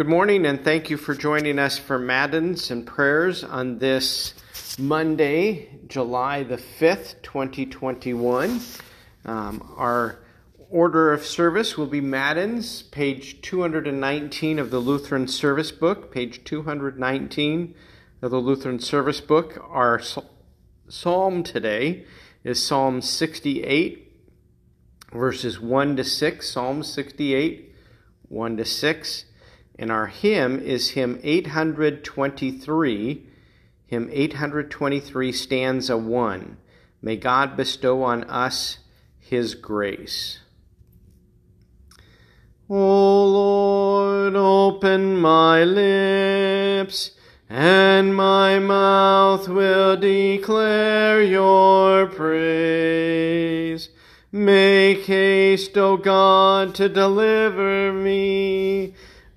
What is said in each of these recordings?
Good morning, and thank you for joining us for Matins and prayers on this Monday, July the 5th, 2021. Um, our order of service will be Matins, page 219 of the Lutheran Service Book, page 219 of the Lutheran Service Book. Our psalm today is Psalm 68, verses 1 to 6. Psalm 68, 1 to 6. And our hymn is hymn 823, hymn 823, stanza 1. May God bestow on us his grace. O Lord, open my lips, and my mouth will declare your praise. Make haste, O God, to deliver me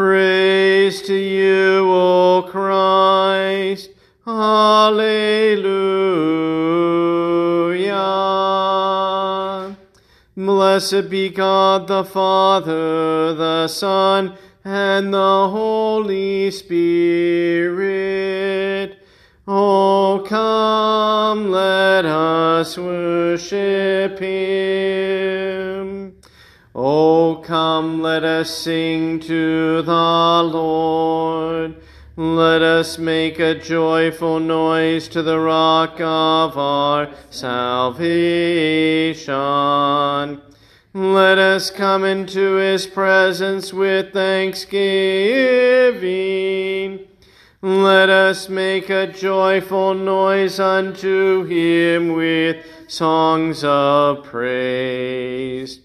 Praise to you, O Christ. Alleluia. Blessed be God the Father, the Son, and the Holy Spirit. Oh, come, let us worship him. Oh, come, let us sing to the Lord. Let us make a joyful noise to the rock of our salvation. Let us come into his presence with thanksgiving. Let us make a joyful noise unto him with songs of praise.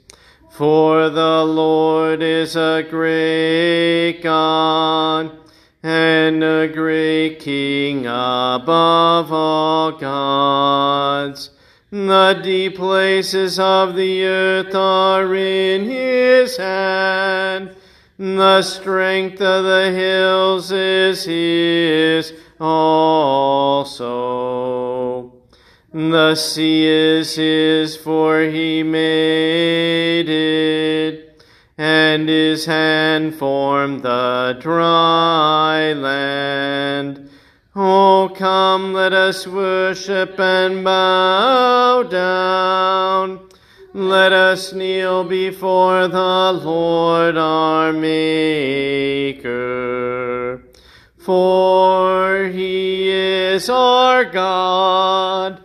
For the Lord is a great God and a great King above all gods. The deep places of the earth are in his hand. The strength of the hills is his also. The sea is his, for he made and his hand formed the dry land. Oh, come, let us worship and bow down. Let us kneel before the Lord our Maker. For he is our God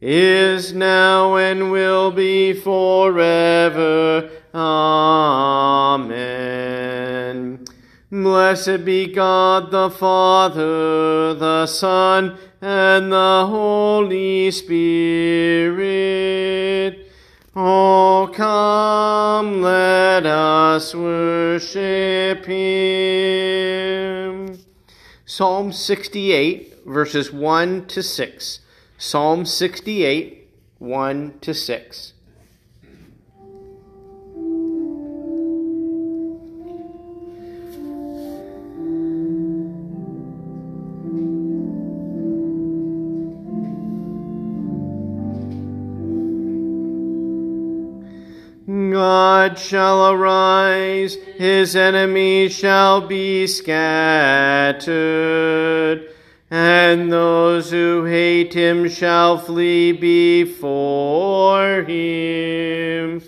is now and will be forever. Amen. Blessed be God the Father, the Son, and the Holy Spirit. Oh, come, let us worship Him. Psalm 68, verses 1 to 6. Psalm 68, 1 to 6. God shall arise, his enemies shall be scattered and those who hate him shall flee before him.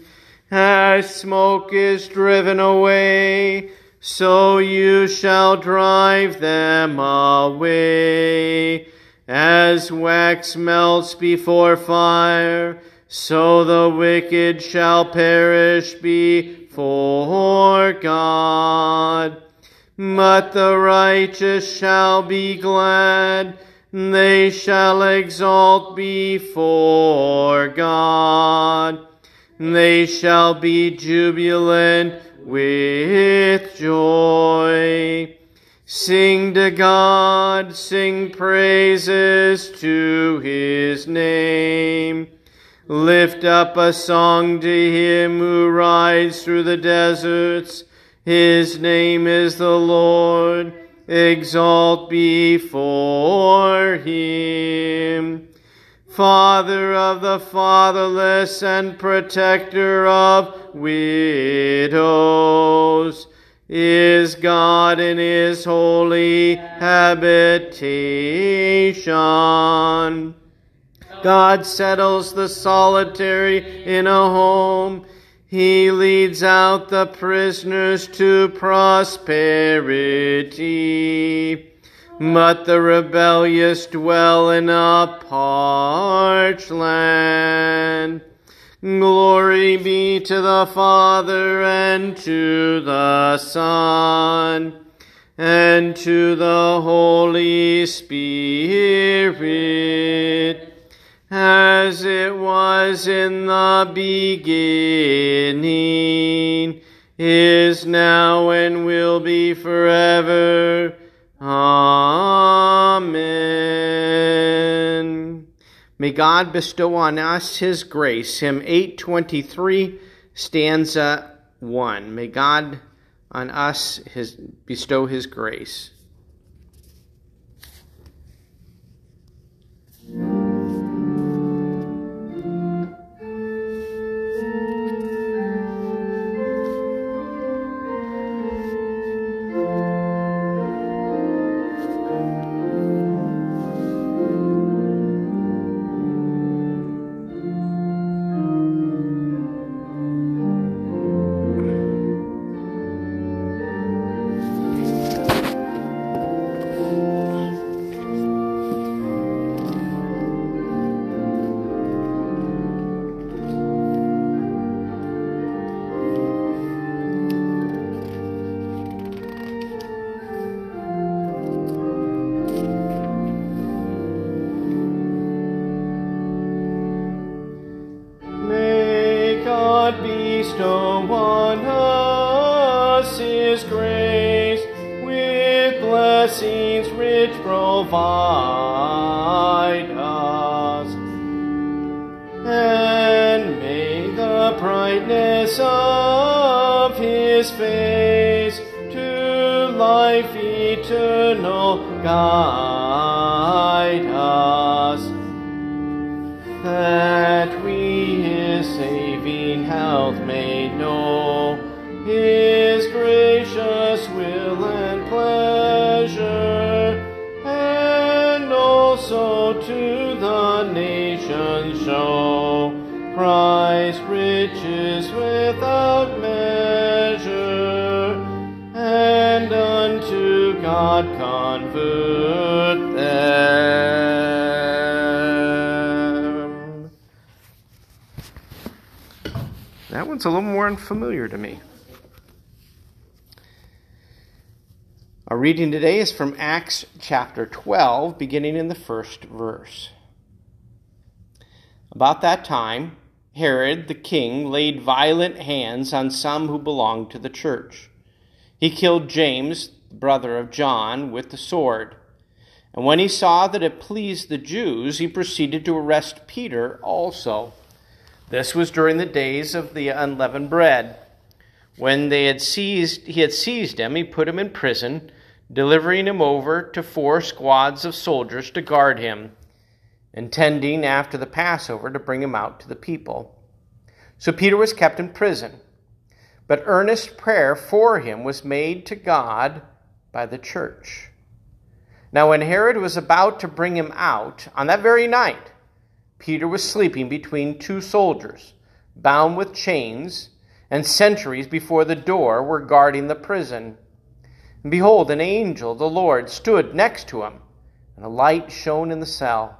As smoke is driven away so you shall drive them away. As wax melts before fire, so the wicked shall perish before God. But the righteous shall be glad, they shall exalt before God. They shall be jubilant with joy. Sing to God, sing praises to his name. Lift up a song to him who rides through the deserts. His name is the Lord. Exalt before him. Father of the fatherless and protector of widows is God in his holy habitation. God settles the solitary in a home. He leads out the prisoners to prosperity. But the rebellious dwell in a parched land. Glory be to the Father and to the Son and to the Holy Spirit, as it was in the beginning, is now, and will be forever. Amen. May God bestow on us his grace. Hymn 823, stanza 1. May God on us his, bestow his grace. Brightness of His face to life eternal guide us. That we his saving health may know, without measure, and unto God convert them. That one's a little more unfamiliar to me. Our reading today is from Acts chapter 12, beginning in the first verse. About that time, Herod the king laid violent hands on some who belonged to the church. He killed James, the brother of John, with the sword. And when he saw that it pleased the Jews, he proceeded to arrest Peter also. This was during the days of the unleavened bread. When they had seized, he had seized him, he put him in prison, delivering him over to four squads of soldiers to guard him, intending after the Passover to bring him out to the people. So Peter was kept in prison, but earnest prayer for him was made to God by the church. Now, when Herod was about to bring him out, on that very night, Peter was sleeping between two soldiers, bound with chains, and sentries before the door were guarding the prison. And behold, an angel, the Lord, stood next to him, and a light shone in the cell.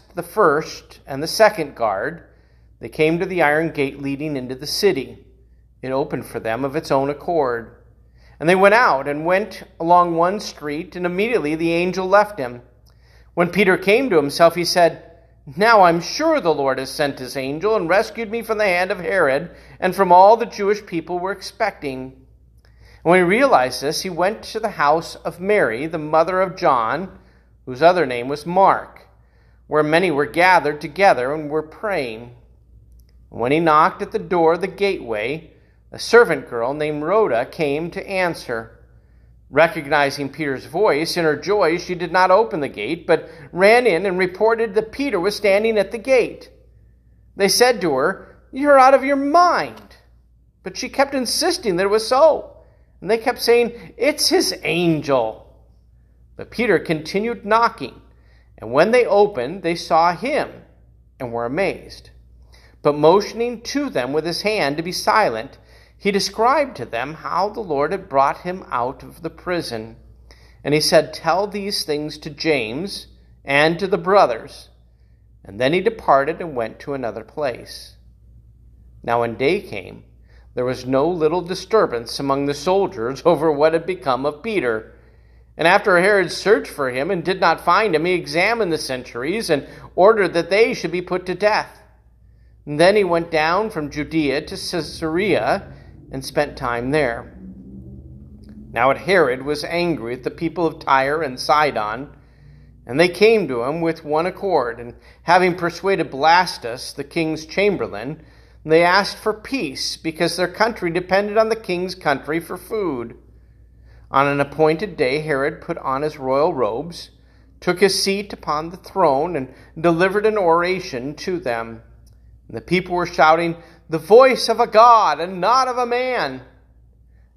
the first and the second guard, they came to the iron gate leading into the city. It opened for them of its own accord. And they went out and went along one street, and immediately the angel left him. When Peter came to himself, he said, now I'm sure the Lord has sent his angel and rescued me from the hand of Herod and from all the Jewish people were expecting. And when he realized this, he went to the house of Mary, the mother of John, whose other name was Mark, where many were gathered together and were praying. When he knocked at the door of the gateway, a servant girl named Rhoda came to answer. Recognizing Peter's voice, in her joy, she did not open the gate, but ran in and reported that Peter was standing at the gate. They said to her, You're out of your mind. But she kept insisting that it was so. And they kept saying, It's his angel. But Peter continued knocking. And when they opened, they saw him and were amazed. But motioning to them with his hand to be silent, he described to them how the Lord had brought him out of the prison. And he said, Tell these things to James and to the brothers. And then he departed and went to another place. Now, when day came, there was no little disturbance among the soldiers over what had become of Peter. And after Herod searched for him and did not find him, he examined the centuries and ordered that they should be put to death. And then he went down from Judea to Caesarea and spent time there. Now Herod was angry at the people of Tyre and Sidon, and they came to him with one accord, and having persuaded Blastus, the king's chamberlain, they asked for peace, because their country depended on the king's country for food. On an appointed day, Herod put on his royal robes, took his seat upon the throne, and delivered an oration to them. And the people were shouting, the voice of a God and not of a man.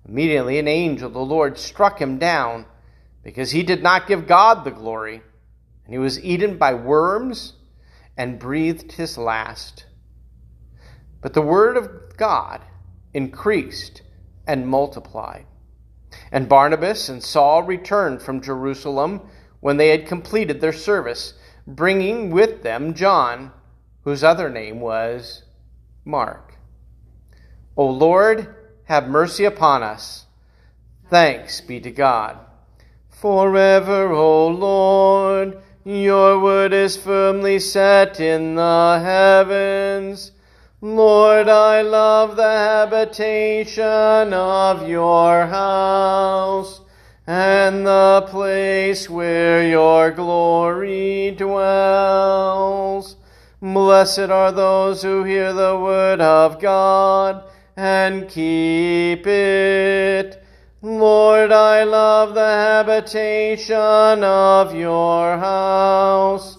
Immediately an angel of the Lord struck him down because he did not give God the glory, and he was eaten by worms and breathed his last. But the word of God increased and multiplied. And Barnabas and Saul returned from Jerusalem when they had completed their service, bringing with them John, whose other name was Mark. O Lord, have mercy upon us. Thanks be to God. Forever, O Lord, your word is firmly set in the heavens. Lord, I love the habitation of your house and the place where your glory dwells. Blessed are those who hear the word of God and keep it. Lord, I love the habitation of your house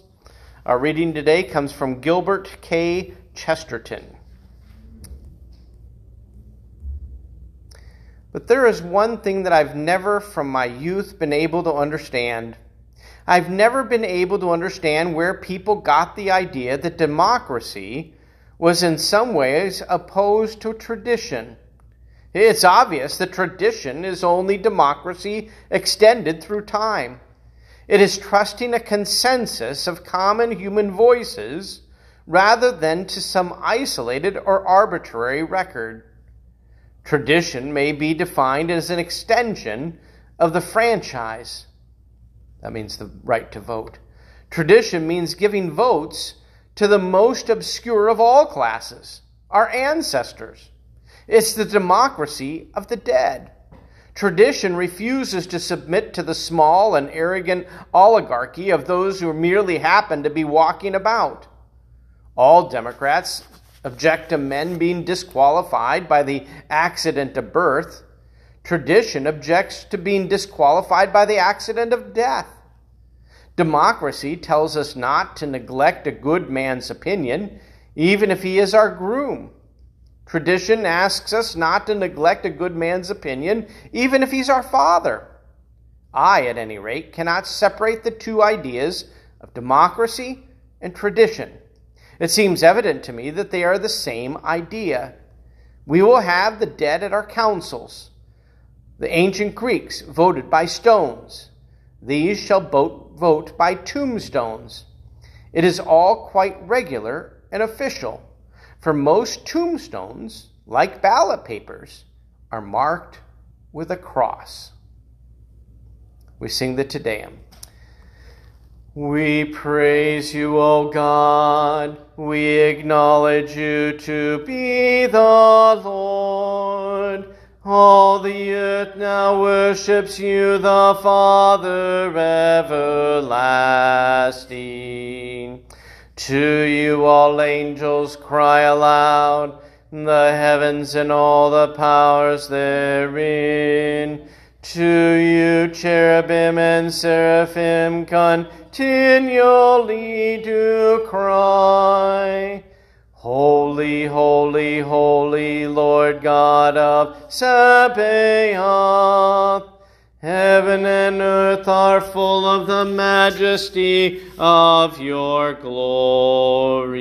Our reading today comes from Gilbert K. Chesterton. But there is one thing that I've never from my youth been able to understand I've never been able to understand where people got the idea that democracy was in some ways opposed to tradition. It's obvious that tradition is only democracy extended through time. It is trusting a consensus of common human voices rather than to some isolated or arbitrary record. Tradition may be defined as an extension of the franchise That means the right to vote. Tradition means giving votes to the most obscure of all classes, our ancestors. It's the democracy of the dead. Tradition refuses to submit to the small and arrogant oligarchy of those who merely happen to be walking about. All Democrats object to men being disqualified by the accident of birth. Tradition objects to being disqualified by the accident of death. Democracy tells us not to neglect a good man's opinion, even if he is our groom. Tradition asks us not to neglect a good man's opinion, even if he's our father. I, at any rate, cannot separate the two ideas of democracy and tradition. It seems evident to me that they are the same idea. We will have the dead at our councils. The ancient Greeks voted by stones. These shall vote by tombstones. It is all quite regular and official. For most tombstones, like ballot papers, are marked with a cross. We sing the Te Deum. We praise you, O God. We acknowledge you to be the Lord. All the earth now worships you, the Father everlasting. To you all angels cry aloud, the heavens and all the powers therein. To you cherubim and seraphim continually do cry. Holy, holy, holy, Lord God of Sabaoth. Heaven and earth are full of the majesty of your glory.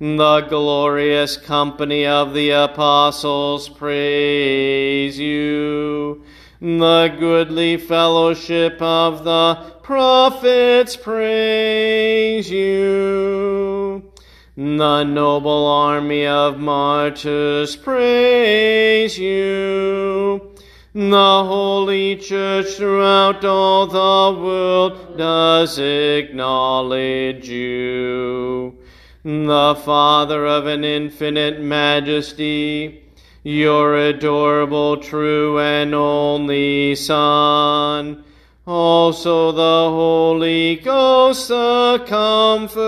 The glorious company of the apostles praise you. The goodly fellowship of the prophets praise you. The noble army of martyrs praise you. The Holy Church throughout all the world does acknowledge you. The Father of an infinite majesty, your adorable, true, and only Son, also the Holy Ghost, the Comforter.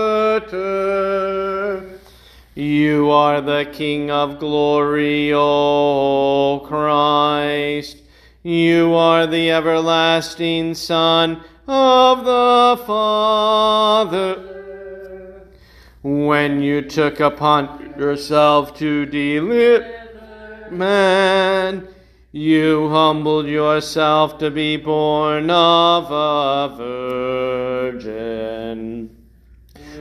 You are the King of glory, O Christ. You are the everlasting Son of the Father. When you took upon yourself to deliver man, you humbled yourself to be born of a virgin.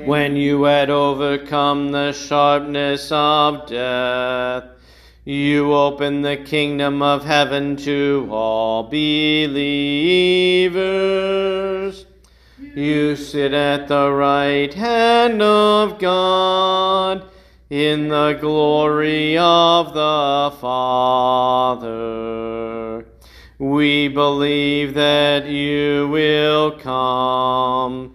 When you had overcome the sharpness of death, you open the kingdom of heaven to all believers. You sit at the right hand of God in the glory of the Father. We believe that you will come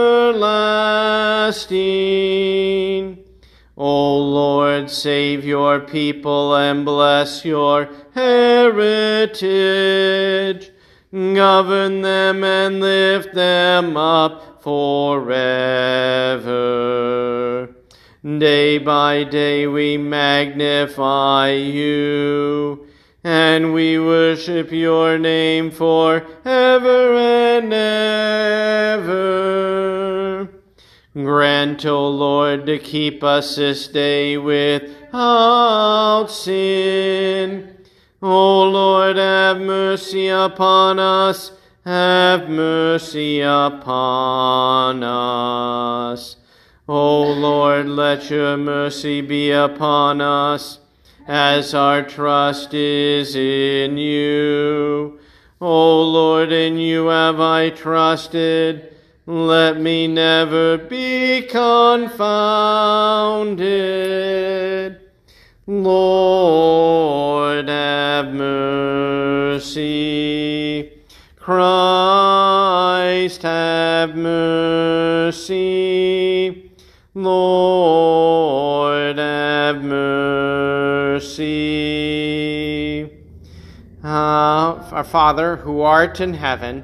everlasting. O Lord, save your people and bless your heritage. Govern them and lift them up forever. Day by day we magnify you, and we worship your name forever and ever. Grant, O Lord, to keep us this day without sin. O Lord, have mercy upon us have mercy upon us. O Lord, let your mercy be upon us, as our trust is in you. O Lord, in you have I trusted. Let me never be confounded. Lord, have mercy. Christ, have mercy. Lord, have mercy. Uh, our Father, who art in heaven,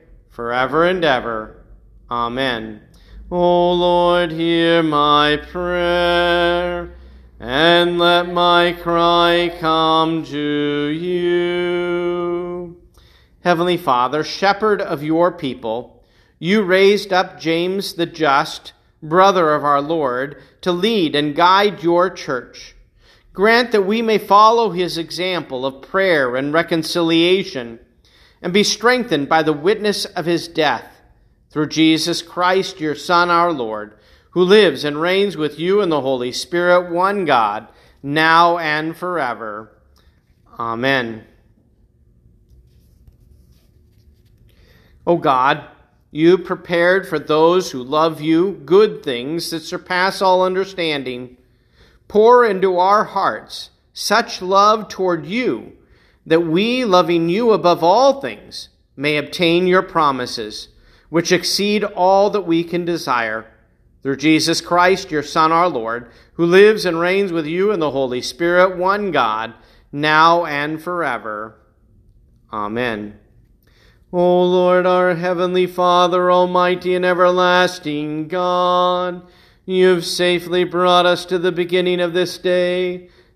forever and ever. Amen. O Lord, hear my prayer, and let my cry come to you. Heavenly Father, shepherd of your people, you raised up James the just brother of our Lord, to lead and guide your church. Grant that we may follow his example of prayer and reconciliation and be strengthened by the witness of his death through Jesus Christ, your Son, our Lord, who lives and reigns with you in the Holy Spirit, one God, now and forever. Amen. O God, you prepared for those who love you good things that surpass all understanding. Pour into our hearts such love toward you that we, loving you above all things, may obtain your promises, which exceed all that we can desire. Through Jesus Christ, your Son, our Lord, who lives and reigns with you in the Holy Spirit, one God, now and forever. Amen. O Lord, our heavenly Father, almighty and everlasting God, you've safely brought us to the beginning of this day.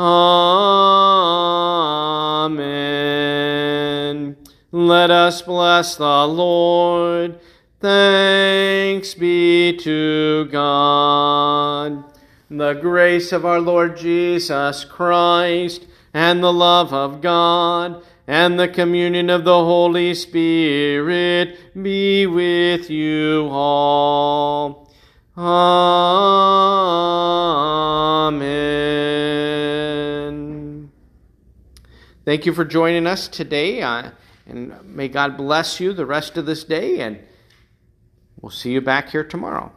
Amen. Let us bless the Lord. Thanks be to God. The grace of our Lord Jesus Christ and the love of God and the communion of the Holy Spirit be with you all. Amen. Thank you for joining us today, uh, and may God bless you the rest of this day, and we'll see you back here tomorrow.